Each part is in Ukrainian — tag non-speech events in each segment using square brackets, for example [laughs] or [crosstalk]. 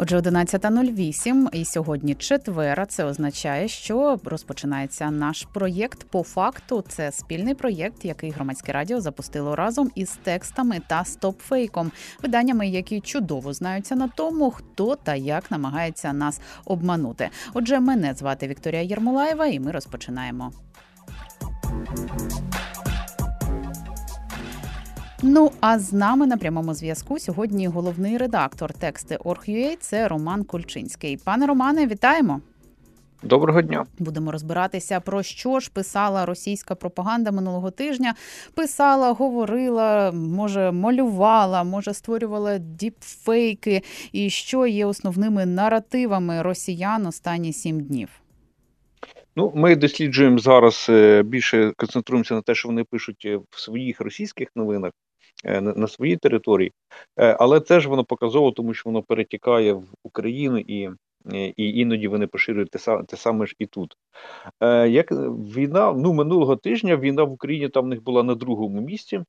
Отже, 11.08 і сьогодні четвера. Це означає, що розпочинається наш проєкт по факту. Це спільний проєкт, який громадське радіо запустило разом із текстами та стопфейком, виданнями, які чудово знаються на тому, хто та як намагається нас обманути. Отже, мене звати Вікторія Єрмолаєва, і ми розпочинаємо. Ну а з нами на прямому зв'язку сьогодні головний редактор тексти це Роман Кульчинський. Пане Романе, вітаємо. Доброго дня. Будемо розбиратися про що ж писала російська пропаганда минулого тижня. Писала, говорила, може малювала, може створювала діпфейки, і що є основними наративами росіян останні сім днів. Ну, ми досліджуємо зараз е, більше концентруємося на те, що вони пишуть е, в своїх російських новинах. Е, на своїй території, але але теж воно показово, тому що воно перетікає в Україну і і іноді вони поширюють те, те саме ж і тут. Е, як війна, ну минулого тижня війна в Україні там в них була на другому місці.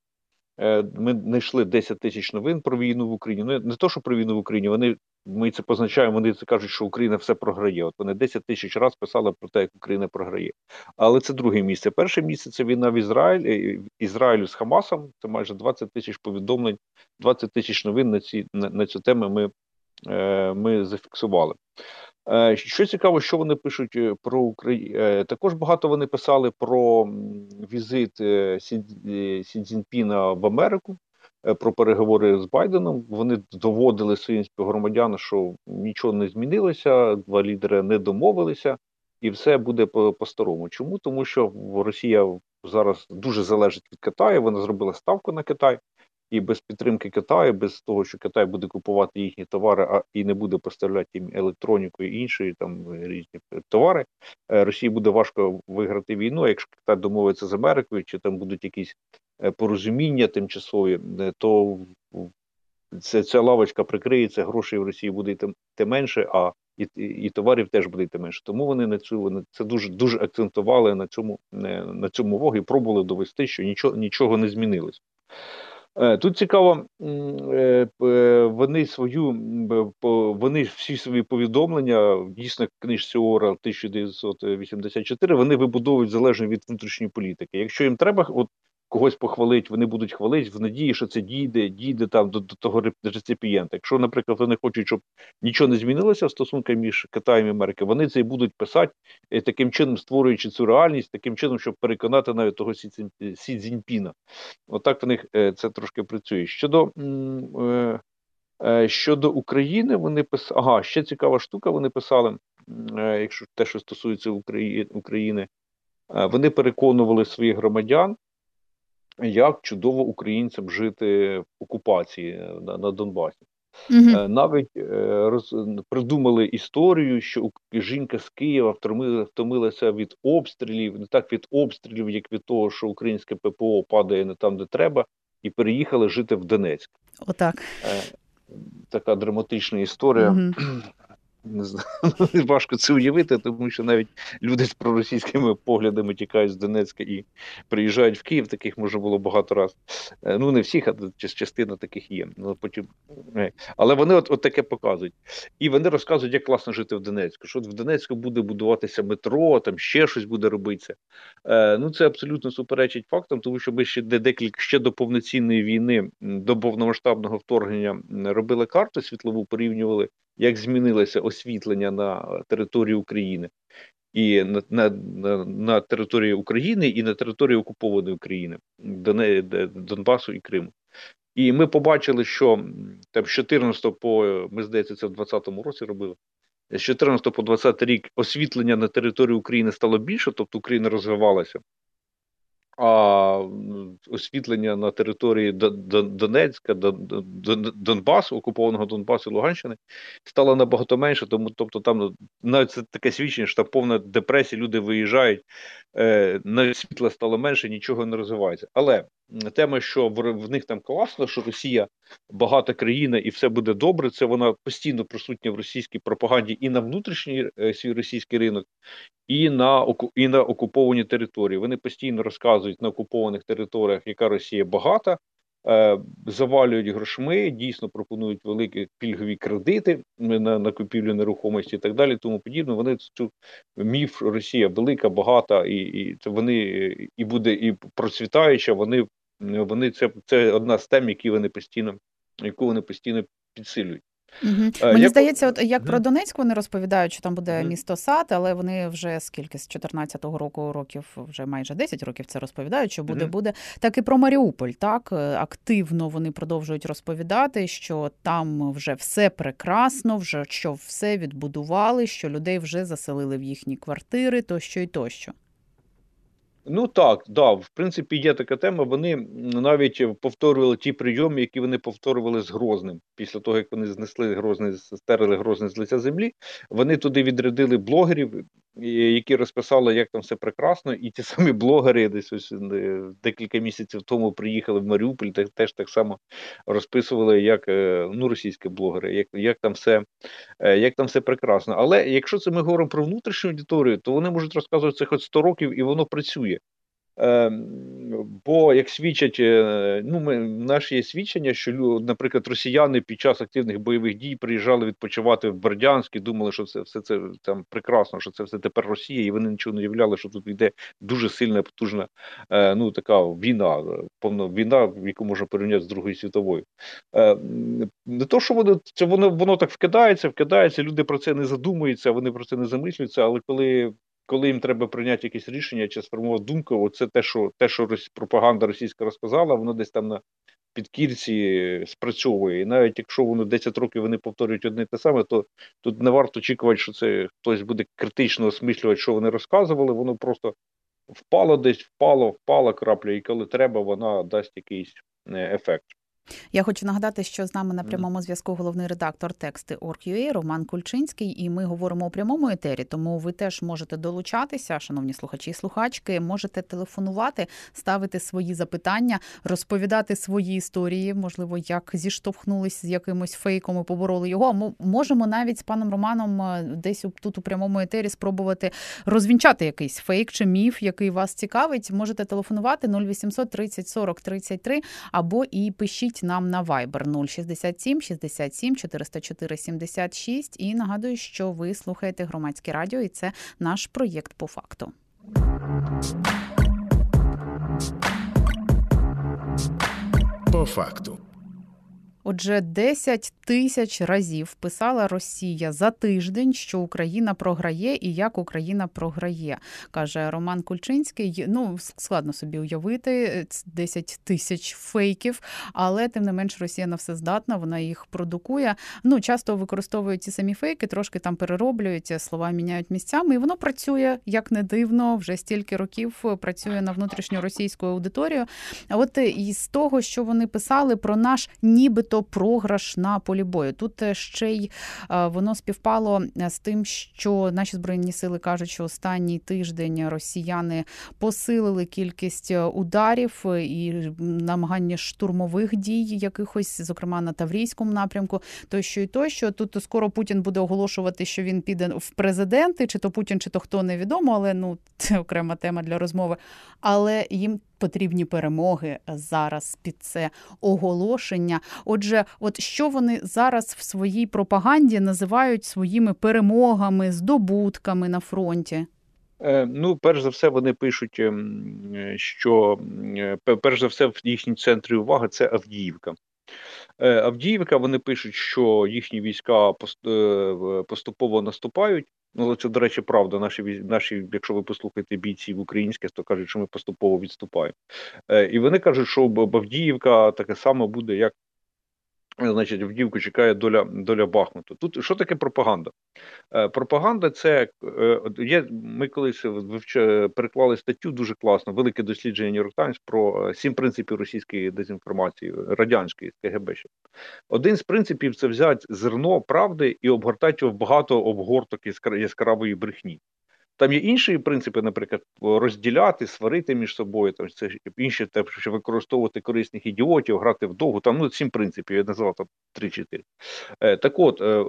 Ми знайшли 10 тисяч новин про війну в Україні. Ну не то, що про війну в Україні, вони ми це позначаємо, вони це кажуть, що Україна все програє. От вони 10 тисяч разів писали про те, як Україна програє. Але це друге місце. Перше місце це війна в Ізраїлі е, Ізраїлю з Хамасом. Це майже 20 тисяч повідомлень, 20 тисяч новин на ці на, на цю тему. Ми, е, ми зафіксували. Е, що цікаво, що вони пишуть про Україну. Також багато вони писали про візит Сі Цзіньпіна в Америку. Е, про переговори з Байденом. Вони доводили своїм співгромадянам, що нічого не змінилося, два лідери не домовилися, і все буде по-старому. Чому? Тому що Росія зараз дуже залежить від Китаю. Вона зробила ставку на Китай. І без підтримки Китаю, без того, що Китай буде купувати їхні товари, а і не буде поставляти їм електроніку і інші там різні товари, е, Росії буде важко виграти війну. Якщо Китай домовиться з Америкою, чи там будуть якісь Е, порозуміння тимчасові, е, то це, ця лавочка прикриється, грошей в Росії буде йти менше, а і і товарів теж буде йти менше. Тому вони на цю вони це дуже дуже акцентували на цьому е, на цьому вогу і пробували довести, що нічого нічого не змінилось. Тут цікаво, вони свою вони всі свої повідомлення дійсно книжці Ора 1984 вони вибудовують залежно від внутрішньої політики. Якщо їм треба, от когось похвалить, вони будуть хвалити в надії, що це дійде, дійде там до, до того реципієнта. Якщо, наприклад, вони хочуть, щоб нічого не змінилося в стосунках між Китаєм і Америкою, вони це і будуть писати е, таким чином, створюючи цю реальність, таким чином, щоб переконати навіть того Сі, Сі Цзіньпіна. Отак в них е, це трошки працює. Щодо е, щодо України, вони писали. Ага, ще цікава штука. Вони писали, якщо те, що стосується України, вони переконували своїх громадян як чудово українцям жити в окупації на, на Донбасі. Угу. Навіть е, роз, придумали історію, що жінка з Києва втомила, втомилася від обстрілів, не так від обстрілів, як від того, що українське ППО падає не там, де треба, і переїхали жити в Донецьк. Отак. Е, така драматична історія. Угу. Не знаю, [laughs] важко це уявити, тому що навіть люди з проросійськими поглядами тікають з Донецька і приїжджають в Київ. Таких може було багато разів. Е, ну не всіх, а частина таких є. Ну потім е, але вони от, от таке показують. І вони розказують, як класно жити в Донецьку. Що в Донецьку буде будуватися метро, там ще щось буде робитися. Е, Ну це абсолютно суперечить фактам, тому що ми ще декілька ще до повноцінної війни, до повномасштабного вторгнення робили карту світлову, порівнювали як змінилося освітлення на території України і на на, на, на території України і на території окупованої України, Донбасу і Криму. І ми побачили, що там з 14 по ми здається, це в 2020 році робили. З 14 по 20 рік освітлення на території України стало більше, тобто Україна розвивалася а освітлення на території Донецька, Донбасу, окупованого Донбасу Луганщини стало набагато менше, тому тобто там навіть це таке свідчення, що там повна депресія, люди виїжджають, е, навіть світла стало менше, нічого не розвивається. Але тема, що в, них там класно, що Росія багата країна і все буде добре. Це вона постійно присутня в російській пропаганді і на внутрішній е, свій російський ринок, і на і на окуповані території. Вони постійно розказують на окупованих територіях, яка Росія багата. Е, завалюють грошми, дійсно пропонують великі пільгові кредити на на купівлю нерухомості і так далі. Тому подібне. Вони цю міф Росія велика, багата, і і це вони і буде і процвітаюча. Вони вони це це одна з тем, які вони постійно, яку вони постійно підсилюють. Угу. Мені я... здається, от як про Донецьк вони розповідають, що там буде місто сад, але вони вже скільки з 14-го року років, вже майже 10 років це розповідають. Що буде, буде так і про Маріуполь. Так активно вони продовжують розповідати, що там вже все прекрасно, вже що все відбудували, що людей вже заселили в їхні квартири, тощо і тощо. Ну так, да, в принципі, є така тема. Вони навіть повторювали ті прийоми, які вони повторювали з Грозним. Після того, як вони знесли Грозний, стерли Грозний з лиця землі, вони туди відрядили блогерів, які розписали, як там все прекрасно, і ті самі блогери, десь ось е, декілька місяців тому приїхали в Маріуполь, теж так само розписували, як е, ну, російські блогери, як як там все е, як там все прекрасно. Але якщо це ми говоримо про внутрішню аудиторію, то вони можуть розказувати це хоч 100 років, і воно працює. Ем, бо як свідчать, е, ну ми наші є свідчення, що наприклад, росіяни під час активних бойових дій приїжджали відпочивати в Бердянськ і думали, що це все це там прекрасно, що це все тепер Росія, і вони нічого не уявляли, що тут йде дуже сильна, потужна е, ну така війна, повна війна, яку можна порівняти з Другою світовою. Е, не то, що воно це воно воно так вкидається, вкидається. Люди про це не задумуються, вони про це не замислюються, але коли коли їм треба прийняти якесь рішення чи сформувати думку, оце те, що те, що пропаганда російська розказала, воно десь там на підкірці спрацьовує. І навіть якщо воно 10 років вони повторюють одне те саме, то тут не варто очікувати, що це хтось буде критично осмислювати, що вони розказували, воно просто впало десь, впало, впала крапля, і коли треба, вона дасть якийсь е, ефект. Я хочу нагадати, що з нами на прямому зв'язку головний редактор тексти Орг.ua Роман Кульчинський, і ми говоримо у прямому етері. Тому ви теж можете долучатися, шановні слухачі і слухачки. Можете телефонувати, ставити свої запитання, розповідати свої історії. Можливо, як зіштовхнулись з якимось фейком і побороли його. можемо навіть з паном Романом е, десь тут у прямому етері спробувати розвінчати якийсь фейк чи міф, який вас цікавить. Можете телефонувати 0800 30 40 33 або і пишіть пишіть нам на Viber 067 67 404 76. І нагадую, що ви слухаєте громадське радіо, і це наш проєкт по факту. По факту. Отже, 10 тисяч разів писала Росія за тиждень, що Україна програє і як Україна програє, каже Роман Кульчинський. Ну складно собі уявити 10 тисяч фейків, але тим не менш Росія на все здатна, вона їх продукує. Ну часто використовують ці самі фейки, трошки там перероблюють слова, міняють місцями, і воно працює як не дивно. Вже стільки років працює на внутрішню російську аудиторію. А от із того, що вони писали про наш нібито програш на полі бою. Тут е, ще й е, воно співпало е, з тим, що наші збройні сили кажуть, що останній тиждень росіяни посилили кількість ударів і намагання штурмових дій, якихось, зокрема на Таврійському напрямку, тощо і тощо. Тут скоро Путін буде оголошувати, що він піде в президенти, чи то Путін, чи то хто невідомо, але ну це окрема тема для розмови. Але їм потрібні перемоги зараз під це оголошення. Отже, от що вони зараз в своїй пропаганді називають своїми перемогами, здобутками на фронті? Е, ну, перш за все, вони пишуть, ем, що е, перш за все, в їхній центрі уваги це Авдіївка. Е, Авдіївка вони пишуть, що їхні війська поступово наступають. Ну, це, до речі, правда. Наші наші, якщо ви послухаєте бійців українських, то кажуть, що ми поступово відступаємо. Е, І вони кажуть, що Бавдіївка таке саме буде, як Значить, Авдіївку чекає доля доля Бахмуту. Тут що таке пропаганда? Е, Пропаганда це е, є. Ми колись вивч... переклали статтю дуже класно, велике дослідження York Times про е, сім принципів російської дезінформації, радянської КГБ. Ще. Один з принципів це взяти зерно правди і обгортати його в багато обгорток яскравої брехні. Там є інші принципи, наприклад, розділяти, сварити між собою. Там це інші те, що використовувати корисних ідіотів, грати в довгу. Там ну сім принципів. Я назвав там 3-4. Е, так, от е,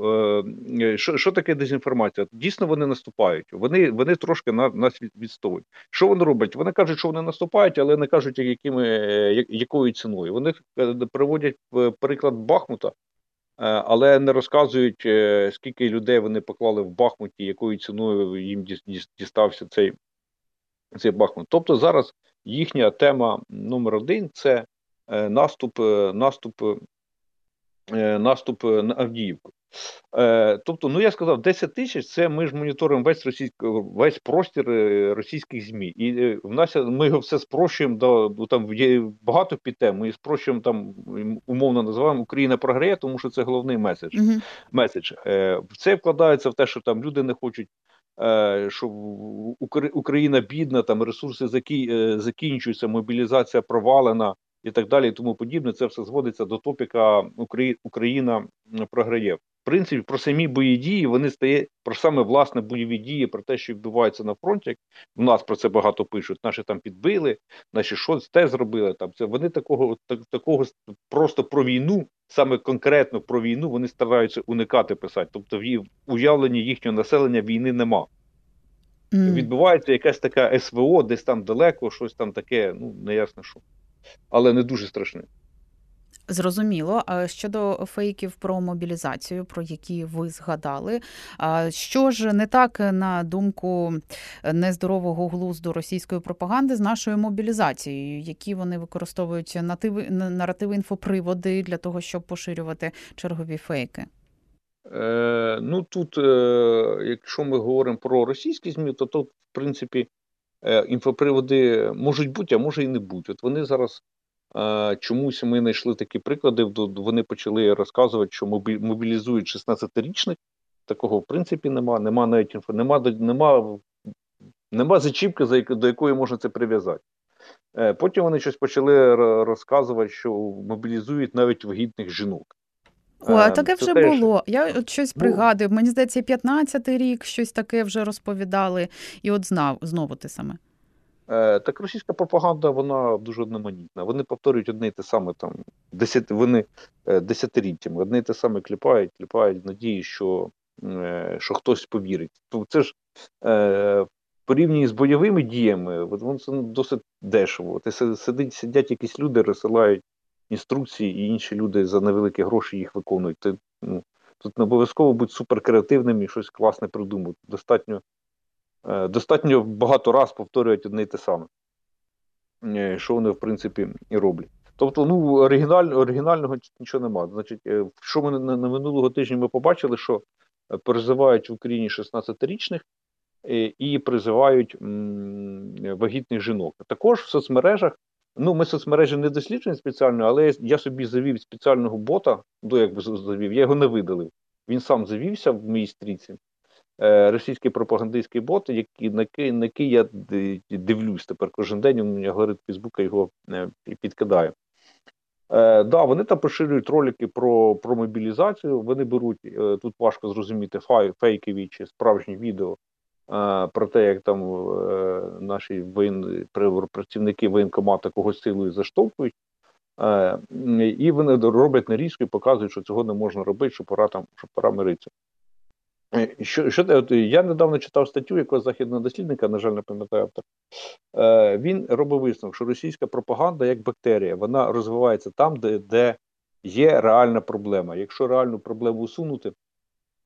е, що що таке дезінформація? Дійсно, вони наступають. Вони вони трошки на нас відстоюють. Що вони роблять? Вони кажуть, що вони наступають, але не кажуть, якими якою ціною. Вони приводять приклад Бахмута. Е, але не розказують, е, скільки людей вони поклали в Бахмуті, якою ціною їм дістався цей цей Бахмут. Тобто зараз їхня тема номер один це е, наступ, наступ, наступ на Авдіївку. Е, Тобто, ну я сказав, 10 тисяч це ми ж моніторимо весь російський весь простір е, російських ЗМІ. І е, в нас ми його все спрощуємо до там є багато підтем. Ми спрощуємо там умовно називаємо Україна програє, тому що це головний меседж. -huh. меседж. Е, Це вкладається в те, що там люди не хочуть. Е, що Україна бідна, там ресурси закінчуються, мобілізація провалена і так далі, і тому подібне. Це все зводиться до топіка Україна програє принципі про самі бої дії вони стає про саме власне бойові дії, про те, що відбувається на фронті. У нас про це багато пишуть. Наші там підбили, наші щось те зробили. Там це вони такого так, такого просто про війну, саме конкретно про війну, вони стараються уникати писати. Тобто, в уявленні їхнього населення війни нема. Mm. Відбувається якась така СВО, десь там далеко, щось там таке, ну не ясно що, але не дуже страшне. Зрозуміло. Щодо фейків про мобілізацію, про які ви згадали, що ж не так на думку нездорового глузду російської пропаганди з нашою мобілізацією, які вони використовують нативи наративи інфоприводи для того, щоб поширювати чергові фейки? Е, Ну тут, е, якщо ми говоримо про російські змі, то тут, в принципі, е, інфоприводи можуть бути, а може і не бути. От вони зараз Чомусь ми знайшли такі приклади. Вони почали розказувати, що мобілізують 16-річних. Такого в принципі нема. Нема навіть інфо, нема, нема, нема зачіпки, до якої можна це прив'язати. Е, потім вони щось почали розказувати, що мобілізують навіть вагітних жінок. О, а е, таке вже теж... було. Я от щось пригадую. Мені здається, 15-й рік щось таке вже розповідали, і от знав знову те саме. Е, так російська пропаганда вона дуже одноманітна. Вони повторюють одне і те саме там десят, вони е, десятиліттями, одне і те саме кліпають, кліпають в надії, що е, що хтось повірить. Тобто це ж е, порівняно з бойовими діями, воно це досить дешево. Ти сидять, сидять якісь люди, розсилають інструкції, і інші люди за невеликі гроші їх виконують. Ти, ну, Тут не обов'язково бути суперкреативним і щось класне придумати. Достатньо достатньо багато раз повторюють одне й те саме, е, що вони, в принципі, і роблять. Тобто, ну, оригіналь, оригінального нічого немає. Значить, е, що ми на, на минулого тижня ми побачили, що призивають в Україні 16-річних і призивають м, вагітних жінок. Також в соцмережах, ну, ми соцмережі не досліджені спеціально, але я собі завів спеціального бота, до як би завів, я його не видалив. Він сам завівся в моїй стрічці. Е, російський пропагандистський бот, який на який, на який я дивлюсь тепер кожен день. У мене алгоритм Фейсбука його е, підкидає. Е, да, вони там поширюють ролики про про мобілізацію. Вони беруть е, тут важко зрозуміти фай, фейкові чи справжні відео е, про те, як там е, наші воєн, працівники воєнкомата когось силою заштовхують. Е, і вони роблять нарізку і показують, що цього не можна робити, що пора там, що пора миритися. Е, що, що от Я недавно читав статтю якогось західного дослідника, на жаль, не пам'ятаю автор. Е, Він робив висновок, що російська пропаганда як бактерія, вона розвивається там, де де є реальна проблема. Якщо реальну проблему усунути,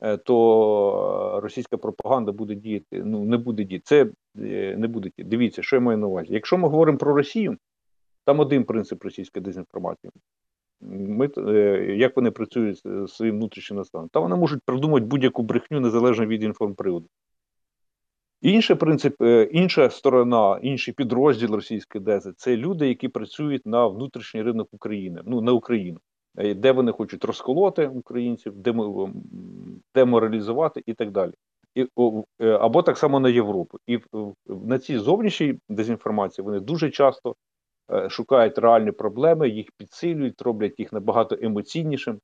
е, то російська пропаганда буде діяти. Ну не буде діяти. Це е, не буде діяти. Дивіться, що я маю на увазі. Якщо ми говоримо про Росію, там один принцип російської дезінформації ми, е, як вони працюють з своїм внутрішнім населенням. Та вони можуть придумати будь-яку брехню незалежно від інформприводу. Інший принцип, е, інша сторона, інший підрозділ російської дези це люди, які працюють на внутрішній ринок України, ну на Україну, е, де вони хочуть розколоти українців, деморалізувати і так далі. І, Або так само на Європу. І на цій зовнішній дезінформації вони дуже часто шукають реальні проблеми, їх підсилюють, роблять їх набагато емоційнішим.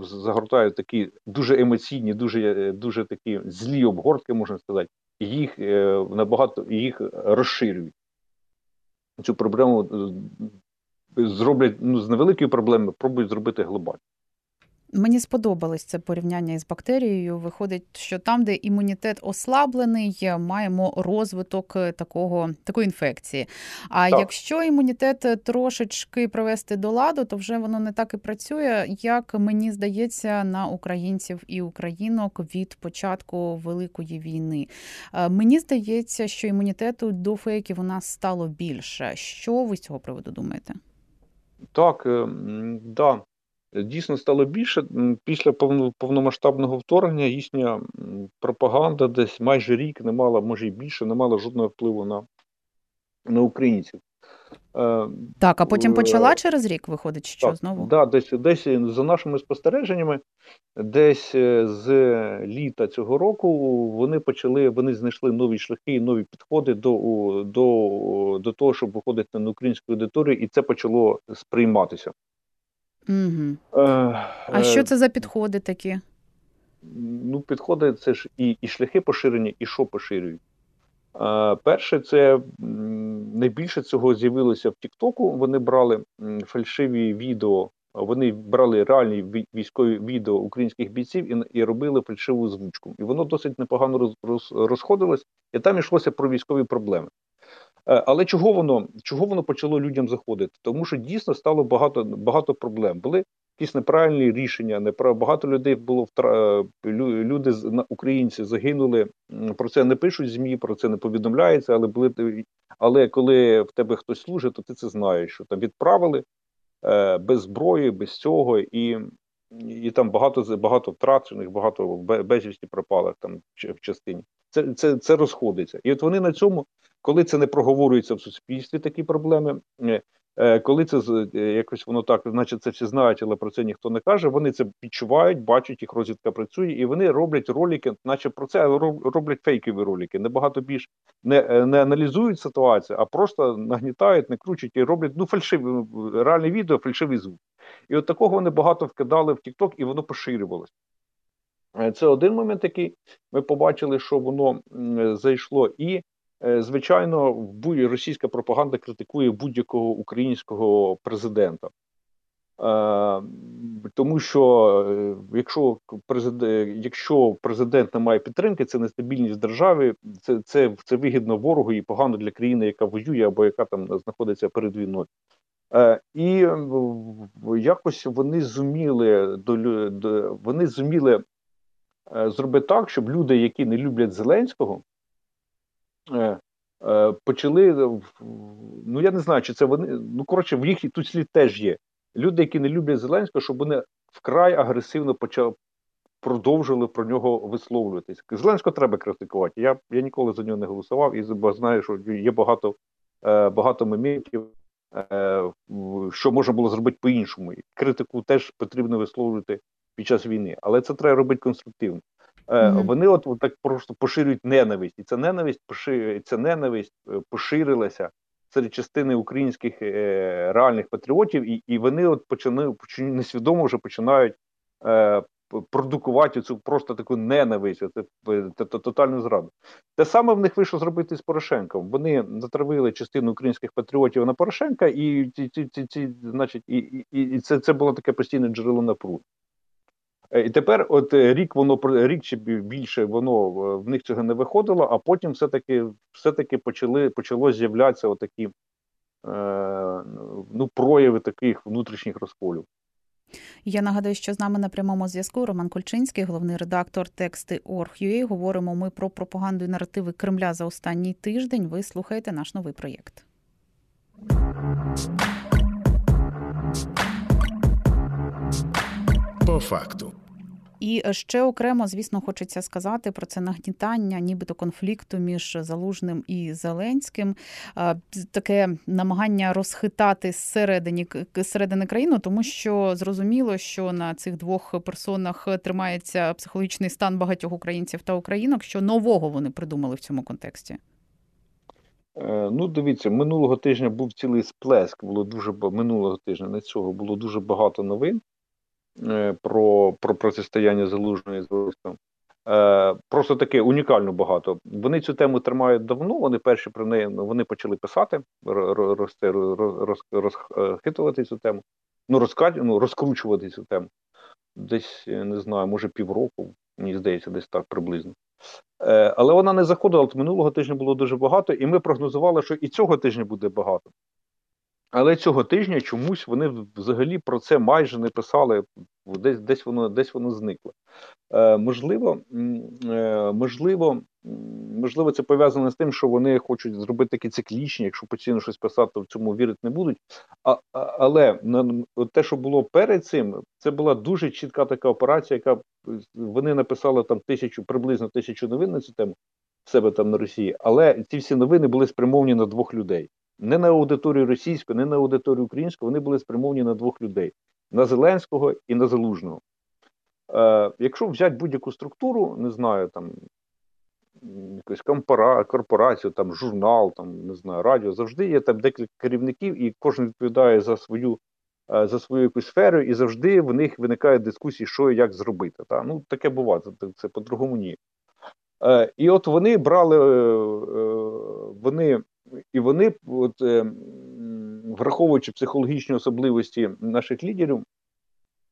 загортають такі дуже емоційні, дуже дуже такі злі обгортки, можна сказати, їх набагато їх розширюють. Цю проблему зроблять ну, з невеликої проблеми, пробують зробити глобально. Мені сподобалось це порівняння із бактерією. Виходить, що там, де імунітет ослаблений, маємо розвиток такого такої інфекції. А так. якщо імунітет трошечки привести до ладу, то вже воно не так і працює, як мені здається, на українців і українок від початку великої війни. Е, мені здається, що імунітету до фейків у нас стало більше. Що ви з цього приводу думаєте? Так, е, да. Дійсно стало більше. Після повномасштабного вторгнення їхня пропаганда десь майже рік не мала, може і більше, не мала жодного впливу на на українців. Е, так, а потім почала через рік виходить, що так, знову? Да, десь десь за нашими спостереженнями, десь е, з літа цього року вони почали, вони знайшли нові шляхи нові підходи до до, до того, щоб виходити на українську аудиторію, і це почало сприйматися. Угу. А е, що це за підходи такі? Ну, підходи це ж і і шляхи поширення, і що поширюють. Е, перше, це найбільше цього з'явилося в Тіктоку. Вони брали фальшиві відео, вони брали реальні військові відео українських бійців і і робили фальшиву озвучку. І воно досить непогано роз, роз, розходилось, і там йшлося про військові проблеми. Е, але чого воно чого воно почало людям заходити? Тому що дійсно стало багато багато проблем. Були якісь неправильні рішення, неправ... багато людей було втра... Е, люди українці загинули. Про це не пишуть змі, про це не повідомляється. Але були але коли в тебе хтось служить, то ти це знаєш, що там відправили е, без зброї, без цього і. І там багато багато втрачених, багато безвісті пропалих там в частині. Це це, це розходиться. І от вони на цьому коли це не проговорюється в суспільстві, такі проблеми, е, е, коли це е, якось воно так, значить це всі знають, але про це ніхто не каже. Вони це відчувають, бачать, їх розвідка працює, і вони роблять ролики, наче про це роблять фейкові ролики. Набагато більш не не аналізують ситуацію, а просто нагнітають, не кручать і роблять ну фальшиві реальне відео, фальшивий звук. І от такого вони багато вкидали в TikTok, і воно поширювалося. Це один момент, який ми побачили, що воно зайшло, і звичайно, російська пропаганда критикує будь-якого українського президента. Е, тому що е, якщо президент, якщо президент не має підтримки, це нестабільність держави, це це, це вигідно ворогу і погано для країни, яка воює або яка там знаходиться перед війною. І якось вони зуміли до вони зуміли зробити так, щоб люди, які не люблять Зеленського, Е, е, почали. Ну я не знаю, чи це вони. Ну коротше, в їх тут слід теж є. Люди, які не люблять Зеленського, щоб вони вкрай агресивно почали продовжили про нього висловлюватись. Зеленського треба критикувати. Я я ніколи за нього не голосував і знаю, що є багато е, багато моментів, що можна було зробити по-іншому. Критику теж потрібно висловлювати під час війни, але це треба робити конструктивно. Mm-hmm. Вони от, от так просто поширюють ненависть, і ця ненависть пошир... ця ненависть е, поширилася серед частини українських е, реальних патріотів, і і вони от почали несвідомо вже починають е, продукувати цю просто таку ненависть, це, це тотальну зраду. Те саме в них вийшло зробити з Порошенком. Вони затравили частину українських патріотів на Порошенка, і ці, ці, ці, ці значить, і, і, і це, це було таке постійне джерело напруги. Е, і тепер, от е, рік воно рік чи більше воно в них цього не виходило, а потім все-таки все-таки почали почало з'являтися отакі е, ну, прояви таких внутрішніх розколів. Я нагадаю, що з нами на прямому зв'язку Роман Кульчинський, головний редактор тексти Орг.ua. Говоримо ми про пропаганду і наративи Кремля за останній тиждень. Ви слухаєте наш новий проєкт. По факту. І ще окремо, звісно, хочеться сказати про це нагнітання, нібито конфлікту між Залужним і Зеленським. Таке намагання розхитати зсередині зсередини країну, тому що зрозуміло, що на цих двох персонах тримається психологічний стан багатьох українців та українок. Що нового вони придумали в цьому контексті? Е, ну, дивіться, минулого тижня був цілий сплеск. Було дуже минулого тижня на цього було дуже багато новин. Про про протистояння залужної з військом. Просто таке унікально багато. Вони цю тему тримають давно. Вони перші про неї вони почали писати, роз, роз, розхитувати цю тему, ну розкат, ну розкручувати цю тему. Десь не знаю, може півроку, мені здається, десь так приблизно. Е, але вона не заходила. От минулого тижня було дуже багато, і ми прогнозували, що і цього тижня буде багато. Але цього тижня чомусь вони взагалі про це майже не писали, десь десь воно десь воно зникло. Е, Можливо, е, можливо, можливо, це пов'язано з тим, що вони хочуть зробити такі циклічні, якщо постійно щось писати, то в цьому вірити не будуть. А, Але на те, що було перед цим, це була дуже чітка така операція, яка вони написали там тисячу, приблизно тисячу новин на цю тему в себе там на Росії, але ці всі новини були спрямовані на двох людей не на аудиторію російську, не на аудиторію українську, вони були спрямовані на двох людей: на Зеленського і на Залужного. Е, Якщо взяти будь-яку структуру, не знаю, там якусь корпорацію, там журнал, там не знаю, радіо, завжди є там декілька керівників, і кожен відповідає за свою е, за свою якусь сферу, і завжди в них виникають дискусії, що і як зробити. Та? Ну, Таке буває, це, це по-другому ні. Е, І от вони брали, е, е вони і вони, от, е, враховуючи психологічні особливості наших лідерів,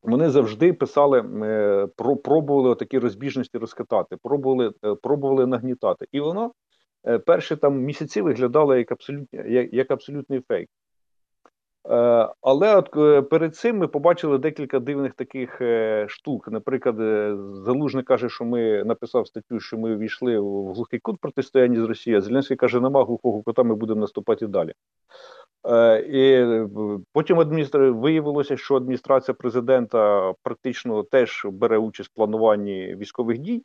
вони завжди писали, е, про пробували такі розбіжності розкатати, пробували е, пробували нагнітати. І воно перші там місяці виглядало як абсолютно, як, як абсолютний фейк. Е, але от е, перед цим ми побачили декілька дивних таких е, штук. Наприклад, Залужний каже, що ми написав статтю, що ми війшли в глухий кут протистояння з Росією. Зеленський каже, нема глухого кута, ми будемо наступати далі. І потім адміністра... виявилося, що адміністрація президента практично теж бере участь в плануванні військових дій,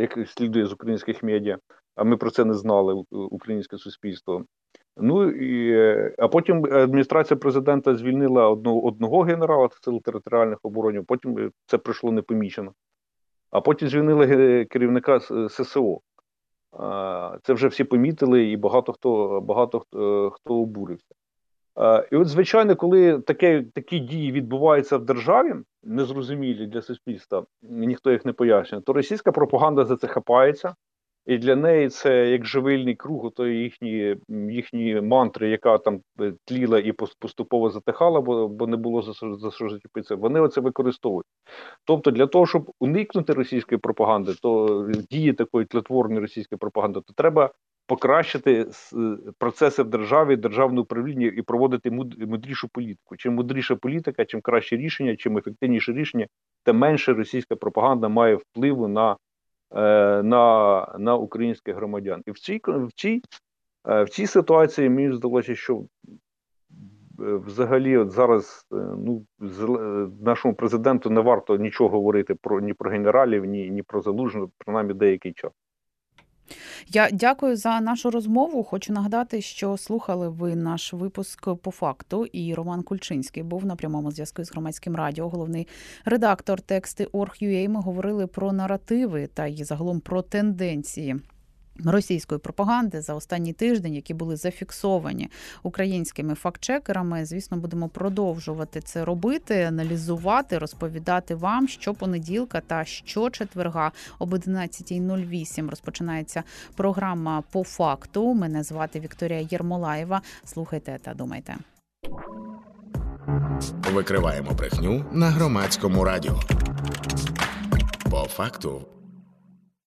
як слідує з українських медіа. А ми про це не знали, українське суспільство. Ну і а потім адміністрація президента звільнила одного одного генерала сил територіальних оборонів. Потім це пройшло непомічено. А потім звільнили керівника ССО. Це вже всі помітили, і багато хто багато хто, хто обурився. І от, звичайно, коли таке, такі дії відбуваються в державі, незрозумілі для суспільства, ніхто їх не пояснює, то російська пропаганда за це хапається. І для неї це як живильний круг, то їхні їхні мантри, яка там е, тліла і поступово затихала, бо бо не було за, за що зачепитися, вони оце використовують. Тобто, для того, щоб уникнути російської пропаганди, то дії такої тлетворної російської пропаганди, то треба покращити процеси в державі, державне управління і проводити мудрішу політику. Чим мудріша політика, чим краще рішення, чим ефективніше рішення, тим менше російська пропаганда має впливу на. Е, на на українських громадян. І в цій в цій, е, в цій ситуації мені здалося, що е, взагалі от зараз ну, нашому президенту не варто нічого говорити про ні про генералів, ні, ні про залужну, принаймні деякий час. Я дякую за нашу розмову. Хочу нагадати, що слухали ви наш випуск по факту. І Роман Кульчинський був на прямому зв'язку з громадським радіо, головний редактор тексти Орг.ua. Ми говорили про наративи та й загалом про тенденції російської пропаганди за останній тиждень, які були зафіксовані українськими фактчекерами. Звісно, будемо продовжувати це робити, аналізувати, розповідати вам, що понеділка та що четверга об 11.08 розпочинається програма по факту. Мене звати Вікторія Єрмолаєва. Слухайте та думайте. Викриваємо брехню на громадському радіо. По факту.